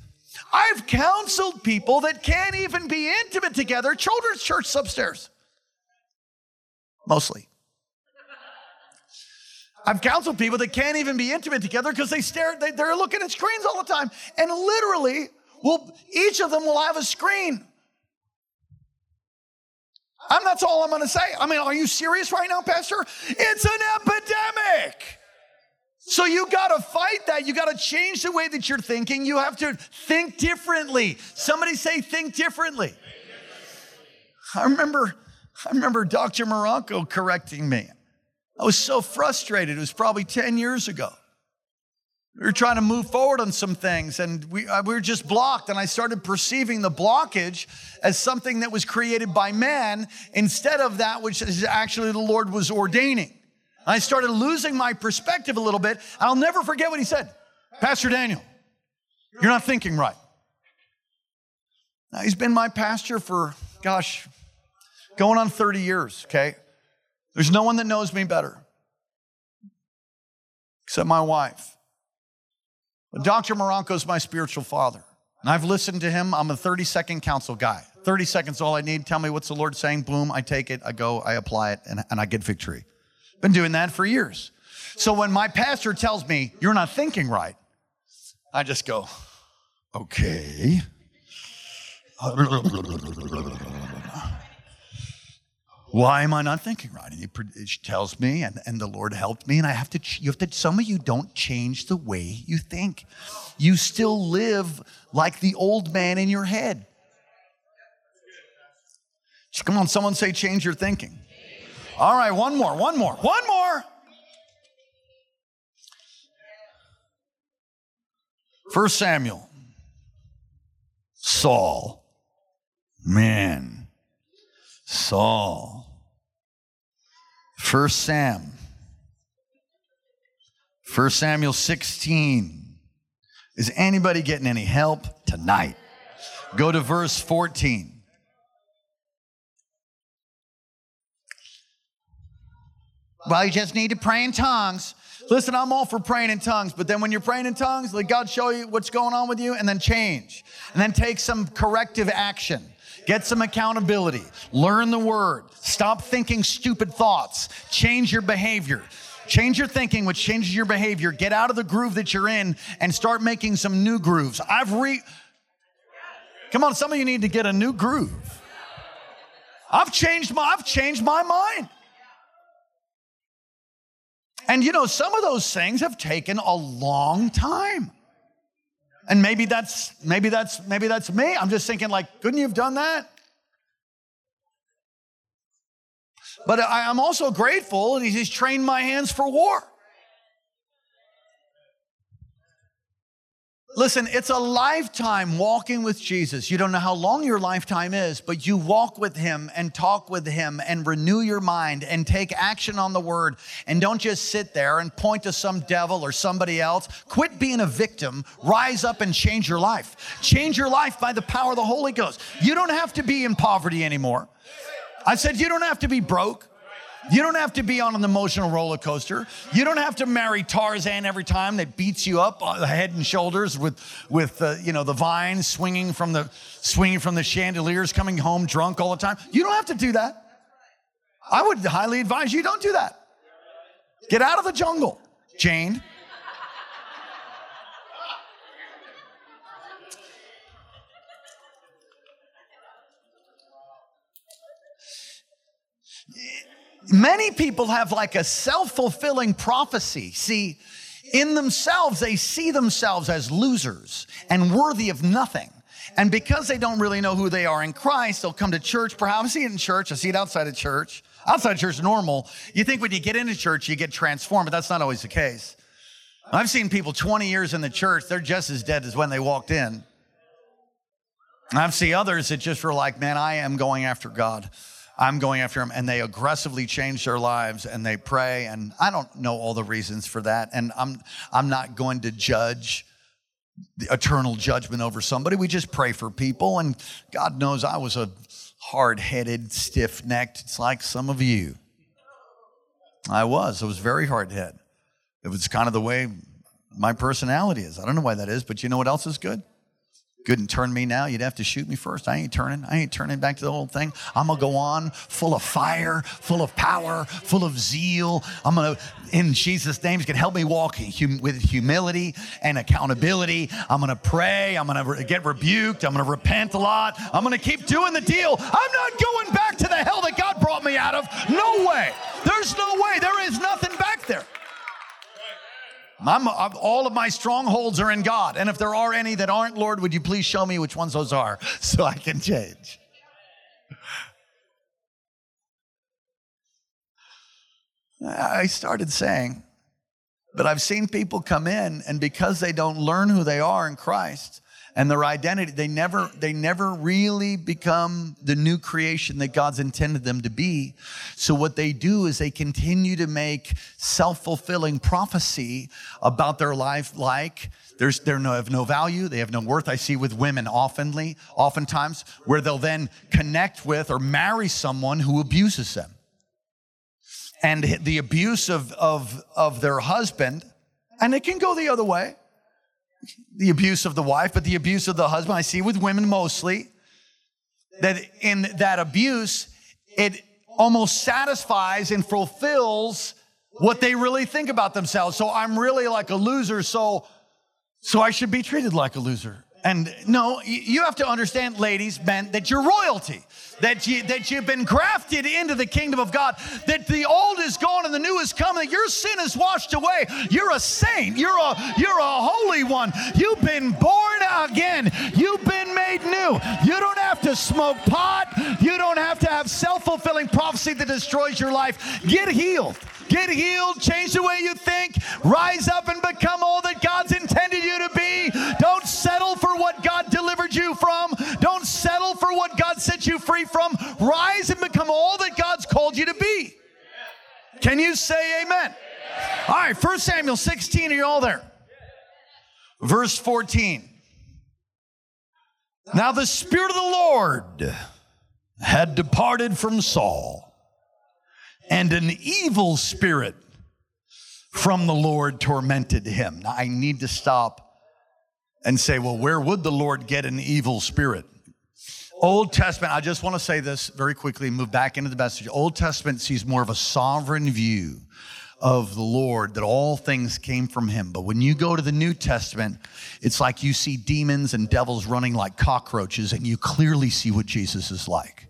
I've counseled people that can't even be intimate together, children's church upstairs. Mostly. I've counseled people that can't even be intimate together because they stare, they, they're looking at screens all the time. And literally, well, each of them will have a screen. I'm that's all I'm gonna say. I mean, are you serious right now, Pastor? It's an epidemic. So you got to fight that. You got to change the way that you're thinking. You have to think differently. Somebody say think differently. I remember I remember Dr. Moronco correcting me. I was so frustrated. It was probably 10 years ago. We were trying to move forward on some things and we, uh, we were just blocked. And I started perceiving the blockage as something that was created by man instead of that which is actually the Lord was ordaining. I started losing my perspective a little bit. I'll never forget what he said Pastor Daniel, you're not thinking right. Now, he's been my pastor for, gosh, going on 30 years, okay? There's no one that knows me better except my wife. But Dr. Moronco is my spiritual father. And I've listened to him. I'm a 30 second counsel guy. 30 seconds, all I need. Tell me what's the Lord saying. Boom, I take it, I go, I apply it, and, and I get victory. Been doing that for years. So when my pastor tells me, you're not thinking right, I just go, okay. Why am I not thinking right? And he, tells me, and, and the Lord helped me, and I have to, you have to, some of you don't change the way you think. You still live like the old man in your head. Come on, someone say, change your thinking. All right, one more, one more, one more. First Samuel, Saul, man, Saul. First Sam, First Samuel 16. Is anybody getting any help tonight? Go to verse 14. Well, you just need to pray in tongues. Listen, I'm all for praying in tongues, but then when you're praying in tongues, let God show you what's going on with you and then change. And then take some corrective action. Get some accountability. Learn the word. Stop thinking stupid thoughts. Change your behavior. Change your thinking, which changes your behavior. Get out of the groove that you're in and start making some new grooves. I've re. Come on, some of you need to get a new groove. I've changed my, I've changed my mind. And you know, some of those things have taken a long time. And maybe that's maybe that's maybe that's me. I'm just thinking like, couldn't you have done that? But I, am also grateful that he's trained my hands for war. Listen, it's a lifetime walking with Jesus. You don't know how long your lifetime is, but you walk with him and talk with him and renew your mind and take action on the word. And don't just sit there and point to some devil or somebody else. Quit being a victim. Rise up and change your life. Change your life by the power of the Holy Ghost. You don't have to be in poverty anymore. I said, you don't have to be broke. You don't have to be on an emotional roller coaster. You don't have to marry Tarzan every time that beats you up head and shoulders with, with uh, you know, the vines swinging from the, swinging from the chandeliers, coming home drunk all the time. You don't have to do that. I would highly advise you don't do that. Get out of the jungle, Jane. Many people have like a self fulfilling prophecy. See, in themselves, they see themselves as losers and worthy of nothing. And because they don't really know who they are in Christ, they'll come to church. Perhaps I see it in church, I see it outside of church. Outside of church normal. You think when you get into church, you get transformed, but that's not always the case. I've seen people 20 years in the church, they're just as dead as when they walked in. I've seen others that just were like, man, I am going after God. I'm going after them. And they aggressively change their lives and they pray. And I don't know all the reasons for that. And I'm, I'm not going to judge the eternal judgment over somebody. We just pray for people. And God knows I was a hard headed, stiff necked. It's like some of you. I was. I was very hard headed. It was kind of the way my personality is. I don't know why that is, but you know what else is good? Couldn't turn me now. You'd have to shoot me first. I ain't turning. I ain't turning back to the old thing. I'm going to go on full of fire, full of power, full of zeal. I'm going to, in Jesus' name, can help me walk hum- with humility and accountability. I'm going to pray. I'm going to re- get rebuked. I'm going to repent a lot. I'm going to keep doing the deal. I'm not going back to the hell that God brought me out of. No way. There's no way. There is nothing back there. All of my strongholds are in God. And if there are any that aren't, Lord, would you please show me which ones those are so I can change? I started saying, but I've seen people come in, and because they don't learn who they are in Christ, and their identity they never they never really become the new creation that god's intended them to be. So what they do is they continue to make self-fulfilling prophecy about their life like there's they no, have no value they have no worth. I see with women oftenly oftentimes where they'll then connect with or marry someone who abuses them. And the abuse of, of, of their husband and it can go the other way the abuse of the wife, but the abuse of the husband. I see with women mostly that in that abuse, it almost satisfies and fulfills what they really think about themselves. So I'm really like a loser. So, so I should be treated like a loser. And no, you have to understand, ladies, men, that you're royalty, that you that you've been grafted into the kingdom of God, that the old is gone and the new is coming, that your sin is washed away. You're a saint, you're a you're a holy one. You've been born again, you've been made new. You don't have to smoke pot, you don't have to have self-fulfilling prophecy that destroys your life. Get healed. Get healed, change the way you think, rise up and become all that God's intended you to be. Don't settle for what God delivered you from. Settle for what God set you free from. Rise and become all that God's called you to be. Can you say amen? All right, 1 Samuel 16, are you all there? Verse 14. Now the Spirit of the Lord had departed from Saul and an evil spirit from the Lord tormented him. Now, I need to stop and say, well, where would the Lord get an evil spirit? Old Testament, I just want to say this very quickly, and move back into the message. Old Testament sees more of a sovereign view of the Lord, that all things came from him. But when you go to the New Testament, it's like you see demons and devils running like cockroaches, and you clearly see what Jesus is like.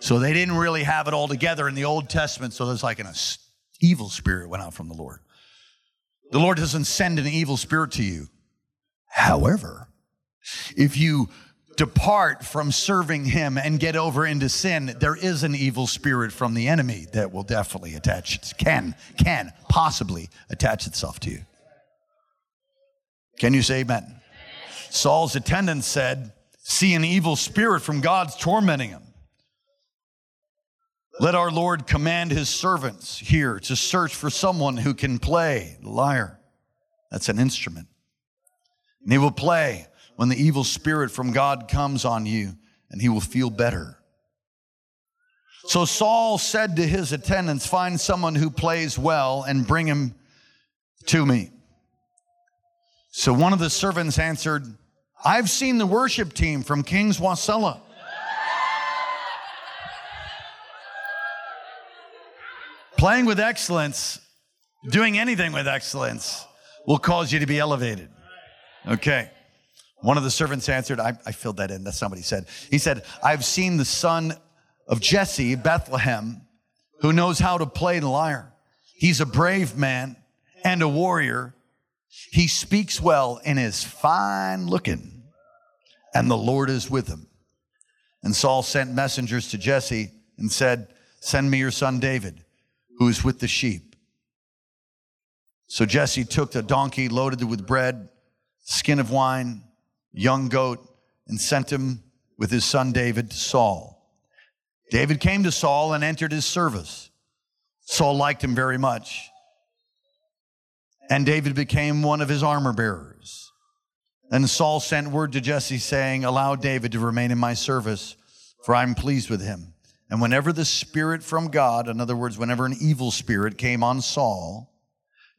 So they didn't really have it all together in the Old Testament. So there's like an evil spirit went out from the Lord. The Lord doesn't send an evil spirit to you. However, if you depart from serving him and get over into sin, there is an evil spirit from the enemy that will definitely attach, can, can possibly attach itself to you. Can you say amen? Saul's attendant said, See an evil spirit from God's tormenting him. Let our Lord command his servants here to search for someone who can play the lyre. That's an instrument. And he will play when the evil spirit from God comes on you, and he will feel better. So Saul said to his attendants, Find someone who plays well and bring him to me. So one of the servants answered, I've seen the worship team from King's Wasilla Playing with excellence, doing anything with excellence, will cause you to be elevated. Okay. One of the servants answered, I, I filled that in. That's somebody said. He said, I've seen the son of Jesse, Bethlehem, who knows how to play the lyre. He's a brave man and a warrior. He speaks well and is fine looking, and the Lord is with him. And Saul sent messengers to Jesse and said, Send me your son David who is with the sheep. So Jesse took the donkey loaded with bread, skin of wine, young goat, and sent him with his son David to Saul. David came to Saul and entered his service. Saul liked him very much. And David became one of his armor bearers. And Saul sent word to Jesse saying, Allow David to remain in my service, for I'm pleased with him. And whenever the spirit from God, in other words, whenever an evil spirit came on Saul,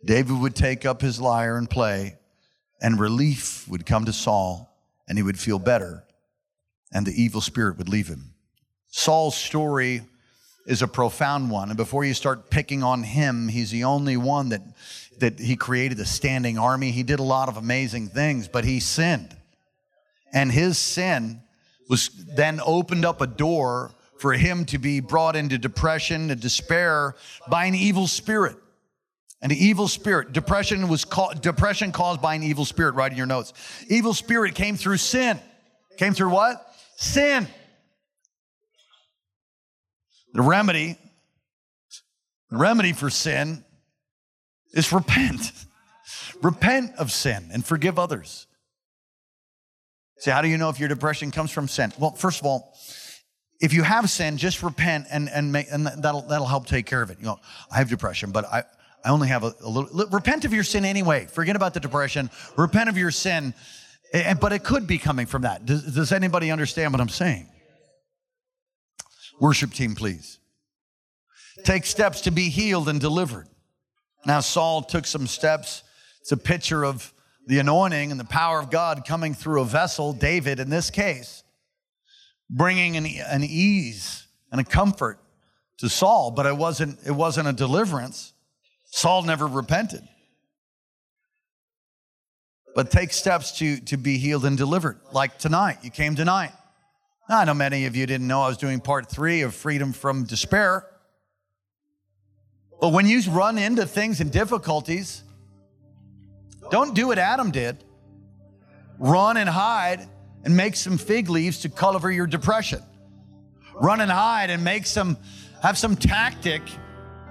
David would take up his lyre and play, and relief would come to Saul, and he would feel better, and the evil spirit would leave him. Saul's story is a profound one. And before you start picking on him, he's the only one that, that he created a standing army. He did a lot of amazing things, but he sinned. And his sin was then opened up a door for him to be brought into depression and despair by an evil spirit. An evil spirit. Depression was called depression caused by an evil spirit. Write in your notes. Evil spirit came through sin. Came through what? Sin. The remedy, the remedy for sin is repent. repent of sin and forgive others. See, how do you know if your depression comes from sin? Well, first of all, if you have sin, just repent and, and, make, and that'll, that'll help take care of it. You know, I have depression, but I, I only have a, a little, repent of your sin anyway. Forget about the depression. Repent of your sin. But it could be coming from that. Does, does anybody understand what I'm saying? Worship team, please. Take steps to be healed and delivered. Now, Saul took some steps. It's a picture of the anointing and the power of God coming through a vessel, David in this case bringing an, an ease and a comfort to Saul, but it wasn't, it wasn't a deliverance. Saul never repented. But take steps to, to be healed and delivered. Like tonight, you came tonight. I know many of you didn't know I was doing part three of Freedom from Despair. But when you run into things and difficulties, don't do what Adam did. Run and hide and make some fig leaves to cover your depression. Run and hide and make some, have some tactic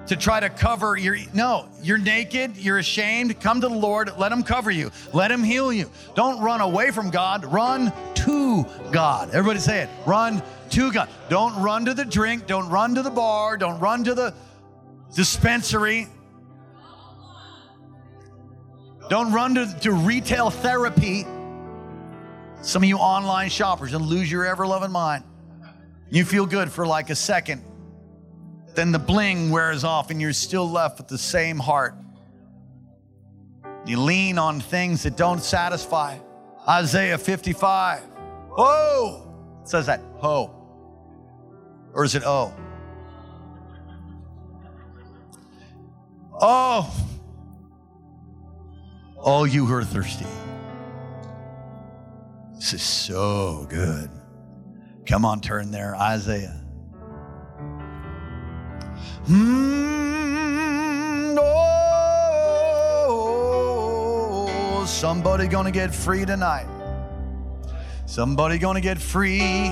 to try to cover your no you're naked you're ashamed come to the lord let him cover you let him heal you. Don't run away from god run to god. Everybody say it run to god. Don't run to the drink don't run to the bar don't run to the dispensary. Don't run to, to retail therapy. Some of you online shoppers and lose your ever loving mind. You feel good for like a second then the bling wears off and you're still left with the same heart. You lean on things that don't satisfy. Isaiah 55. Oh, says that. Ho. Or is it oh? Oh. Oh, you who are thirsty. This is so good. Come on, turn there. Isaiah Mm, oh, somebody gonna get free tonight. Somebody gonna get free.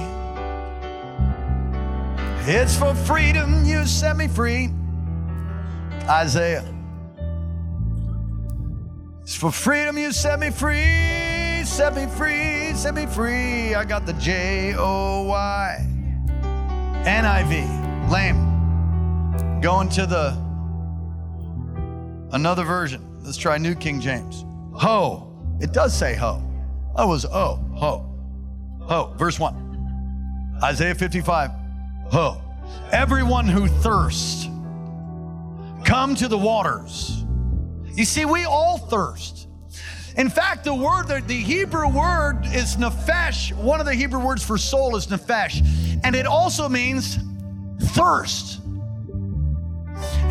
It's for freedom you set me free. Isaiah. It's for freedom you set me free. Set me free, set me free. I got the J O Y. NIV. Lame. Going to the another version. Let's try New King James. Ho. It does say ho. That was oh, ho. Ho. Verse 1. Isaiah 55. Ho. Everyone who thirsts, come to the waters. You see, we all thirst. In fact, the word, the Hebrew word is nefesh. One of the Hebrew words for soul is nefesh. And it also means thirst.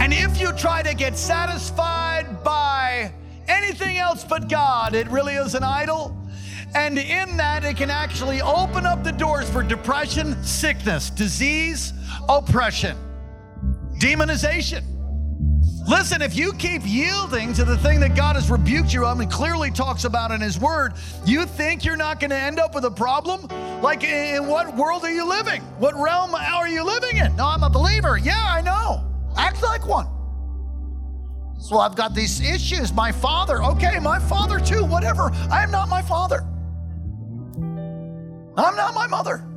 And if you try to get satisfied by anything else but God, it really is an idol. And in that, it can actually open up the doors for depression, sickness, disease, oppression, demonization. Listen, if you keep yielding to the thing that God has rebuked you of and clearly talks about in His Word, you think you're not going to end up with a problem? Like, in what world are you living? What realm are you living in? No, I'm a believer. Yeah, I know. Act like one. So I've got these issues. My father, okay, my father too, whatever. I am not my father. I'm not my mother.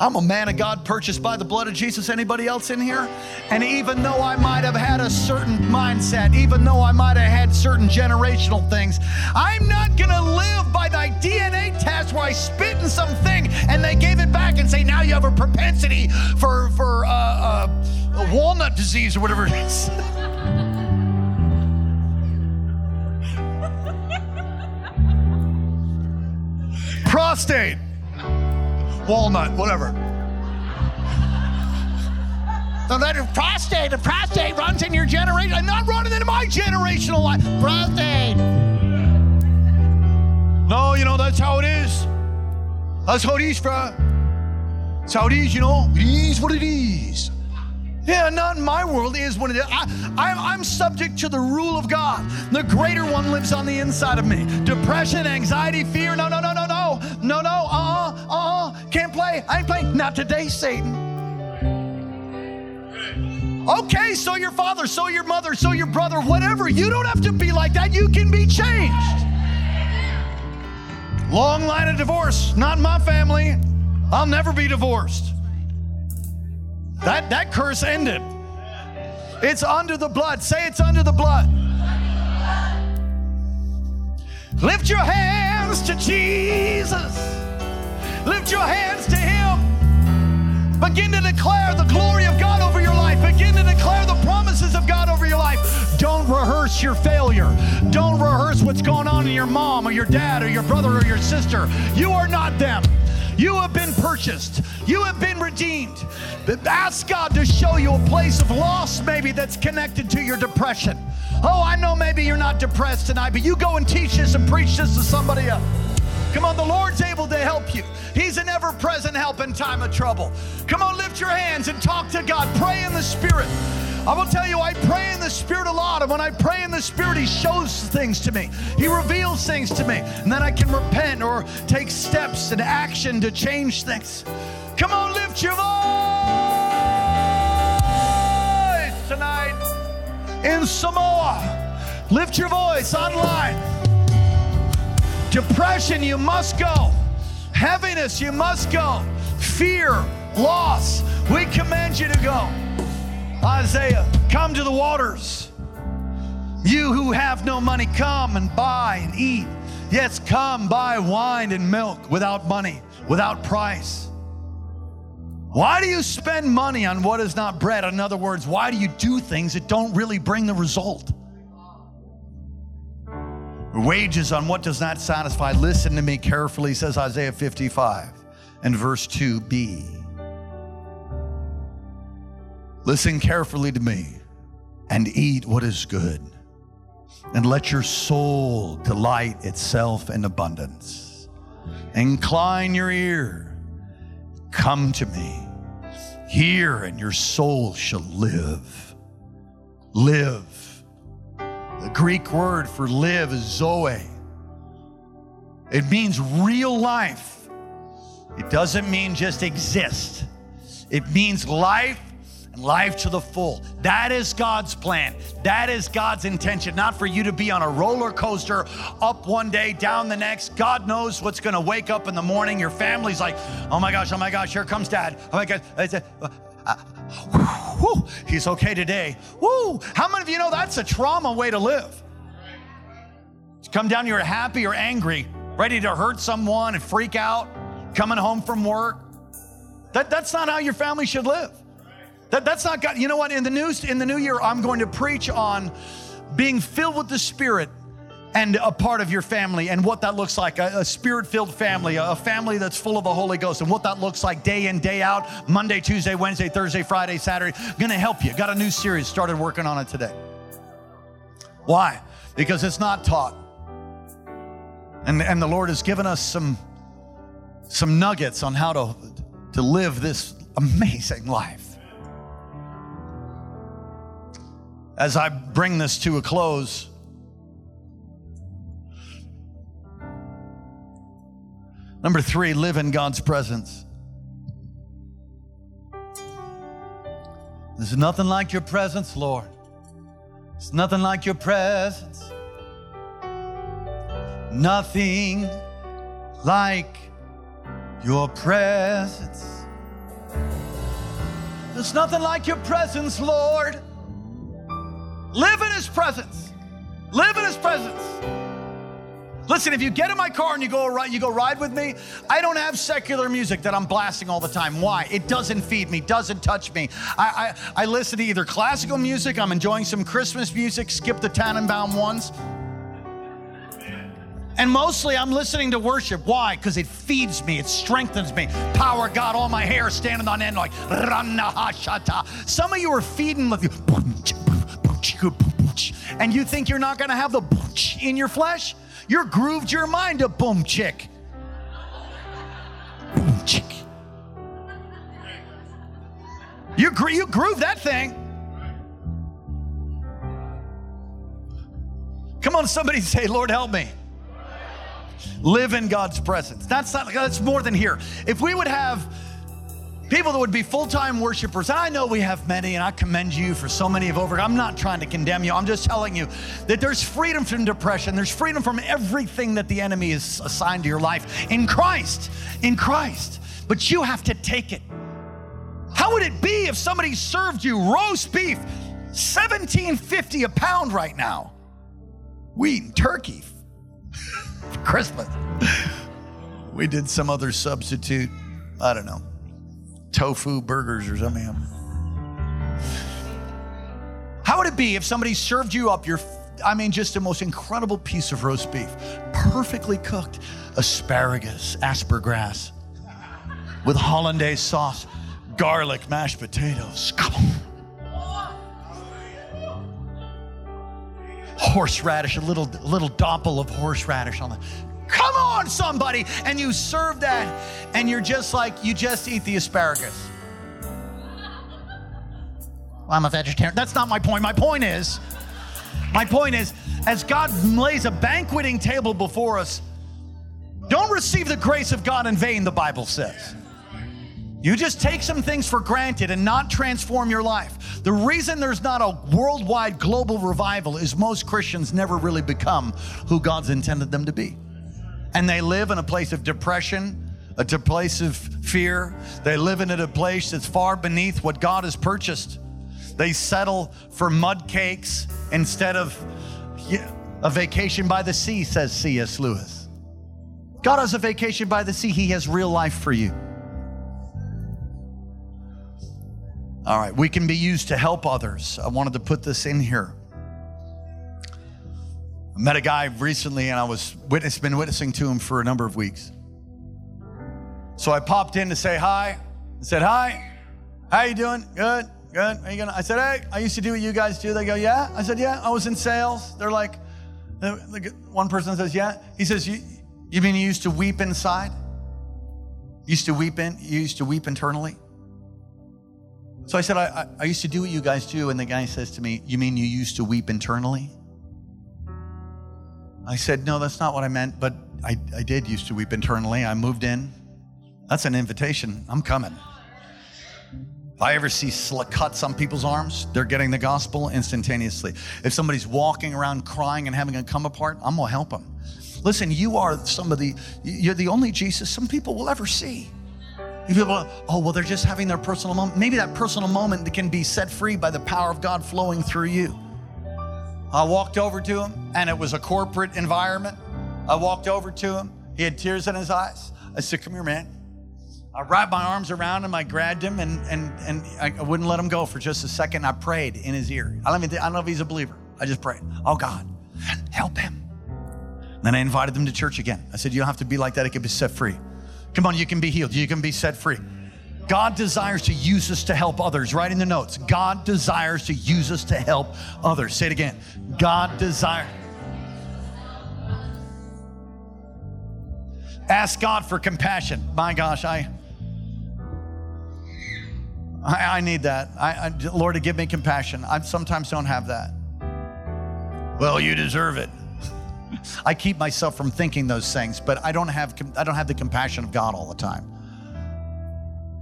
I'm a man of God purchased by the blood of Jesus. Anybody else in here? And even though I might have had a certain mindset, even though I might have had certain generational things, I'm not going to live by my DNA test where I spit in something and they gave it back and say, now you have a propensity for, for uh, uh, walnut disease or whatever it is. Prostate walnut, whatever. So that prostate, the prostate runs in your generation. I'm not running into my generational life. Prostate. No, you know, that's how it is. That's how it is, bro. That's how it is, you know. It is what it is. Yeah, not in my world. It is what it is. I, I, I'm subject to the rule of God. The greater one lives on the inside of me. Depression, anxiety, fear. No, no, no, no, no. No, no. Uh uh-uh, uh. Can't play. I ain't playing. Not today, Satan. Okay, so your father, so your mother, so your brother, whatever. You don't have to be like that. You can be changed. Long line of divorce. Not my family. I'll never be divorced. That, that curse ended. It's under the blood. Say it's under the blood. Lift your hands to Jesus. Lift your hands to Him. Begin to declare the glory of God over your life. Begin to declare the promises of God over your life. Don't rehearse your failure. Don't rehearse what's going on in your mom or your dad or your brother or your sister. You are not them. You have been purchased. You have been redeemed. But Ask God to show you a place of loss, maybe that's connected to your depression. Oh, I know maybe you're not depressed tonight, but you go and teach this and preach this to somebody else. Come on, the Lord's able to help you. He's an ever present help in time of trouble. Come on, lift your hands and talk to God. Pray in the Spirit. I will tell you, I pray in the Spirit a lot. And when I pray in the Spirit, He shows things to me, He reveals things to me. And then I can repent or take steps and action to change things. Come on, lift your voice tonight in Samoa. Lift your voice online. Depression, you must go. Heaviness, you must go. Fear, loss, we command you to go. Isaiah, come to the waters. You who have no money, come and buy and eat. Yes, come buy wine and milk without money, without price. Why do you spend money on what is not bread? In other words, why do you do things that don't really bring the result? Wages on what does not satisfy. Listen to me carefully, says Isaiah 55 and verse 2b. Listen carefully to me and eat what is good, and let your soul delight itself in abundance. Incline your ear, come to me, hear, and your soul shall live. Live the Greek word for live is zoe. It means real life. It doesn't mean just exist. It means life and life to the full. That is God's plan. That is God's intention, not for you to be on a roller coaster, up one day, down the next. God knows what's going to wake up in the morning. Your family's like, oh my gosh, oh my gosh, here comes dad. Oh my gosh. Whew, he's okay today. Woo! How many of you know that's a trauma way to live? Come down, you're happy or angry, ready to hurt someone and freak out, coming home from work. That, that's not how your family should live. That, that's not God. You know what? In the news, in the new year, I'm going to preach on being filled with the Spirit and a part of your family and what that looks like a, a spirit filled family, a, a family that's full of the Holy Ghost, and what that looks like day in, day out, Monday, Tuesday, Wednesday, Thursday, Friday, Saturday. Gonna help you. Got a new series, started working on it today. Why? Because it's not taught. And, and the Lord has given us some, some nuggets on how to, to live this amazing life. As I bring this to a close, Number three, live in God's presence. There's nothing like your presence, Lord. It's nothing like your presence. Nothing like your presence. There's nothing like your presence, Lord. Live in His presence. Live in His presence. Listen, if you get in my car and you go you go ride with me, I don't have secular music that I'm blasting all the time. Why? It doesn't feed me, doesn't touch me. I, I, I listen to either classical music, I'm enjoying some Christmas music, skip the Tannenbaum ones. And mostly I'm listening to worship. Why? Because it feeds me, it strengthens me. Power God, all my hair standing on end like Some of you are feeding with you. And you think you're not gonna have the in your flesh? You're grooved your mind to boom chick. Boom chick. You, gro- you groove that thing. Come on, somebody say, Lord, help me. Live in God's presence. That's not that's more than here. If we would have people that would be full-time worshipers. I know we have many, and I commend you for so many of over. I'm not trying to condemn you. I'm just telling you that there's freedom from depression. There's freedom from everything that the enemy has assigned to your life in Christ. In Christ. But you have to take it. How would it be if somebody served you roast beef, 17.50 a pound right now? We eating turkey for Christmas. We did some other substitute. I don't know tofu burgers or something. How would it be if somebody served you up your, I mean, just the most incredible piece of roast beef, perfectly cooked, asparagus, aspergrass, with hollandaise sauce, garlic, mashed potatoes. Horseradish, a little little doppel of horseradish on the. Come on, somebody, and you serve that, and you're just like you just eat the asparagus. Well, I'm a vegetarian. That's not my point. My point is, my point is, as God lays a banqueting table before us, don't receive the grace of God in vain, the Bible says. You just take some things for granted and not transform your life. The reason there's not a worldwide global revival is most Christians never really become who God's intended them to be. And they live in a place of depression, a place of fear. They live in a place that's far beneath what God has purchased. They settle for mud cakes instead of a vacation by the sea, says C.S. Lewis. God has a vacation by the sea, He has real life for you. All right, we can be used to help others. I wanted to put this in here. I met a guy recently and I was witness, been witnessing to him for a number of weeks. So I popped in to say hi. I said, hi, how you doing? Good, good. Are you gonna? I said, hey, I used to do what you guys do. They go, yeah. I said, yeah, I was in sales. They're like, one person says, yeah. He says, you, you mean you used to weep inside? Used to weep in, you used to weep internally? So I said, I, I, used to do what you guys do. And the guy says to me, You mean you used to weep internally? I said, No, that's not what I meant, but I, I did used to weep internally. I moved in. That's an invitation. I'm coming. If I ever see cuts on people's arms, they're getting the gospel instantaneously. If somebody's walking around crying and having a come apart, I'm to help them. Listen, you are some of the, you're the only Jesus some people will ever see. People, oh, well, they're just having their personal moment. Maybe that personal moment can be set free by the power of God flowing through you. I walked over to him, and it was a corporate environment. I walked over to him. He had tears in his eyes. I said, Come here, man. I wrapped my arms around him. I grabbed him, and, and, and I wouldn't let him go for just a second. I prayed in his ear. I don't, even, I don't know if he's a believer. I just prayed, Oh, God, help him. Then I invited them to church again. I said, You don't have to be like that. It can be set free. Come on, you can be healed. You can be set free. God desires to use us to help others. Write in the notes. God desires to use us to help others. Say it again. God desires. Ask God for compassion. My gosh, I I, I need that. I, I, Lord, to give me compassion. I sometimes don't have that. Well, you deserve it. I keep myself from thinking those things, but I don't have I don't have the compassion of God all the time.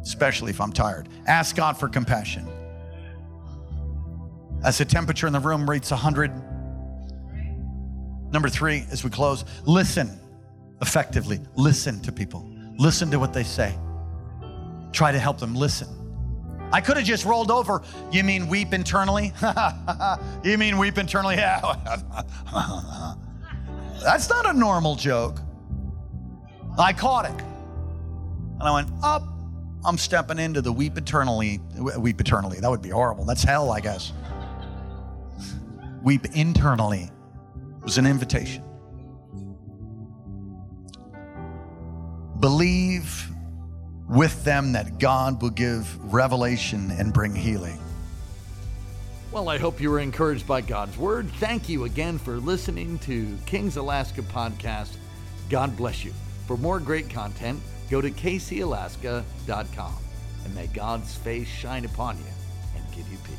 Especially if I'm tired. Ask God for compassion. As the temperature in the room reaches 100. Number 3 as we close, listen effectively. Listen to people. Listen to what they say. Try to help them listen. I could have just rolled over. You mean weep internally? you mean weep internally? Yeah. That's not a normal joke. I caught it. And I went, up. I'm stepping into the weep eternally. Weep eternally. That would be horrible. That's hell, I guess. Weep internally was an invitation. Believe with them that God will give revelation and bring healing. Well, I hope you were encouraged by God's word. Thank you again for listening to King's Alaska podcast. God bless you. For more great content, go to kcalaska.com and may God's face shine upon you and give you peace.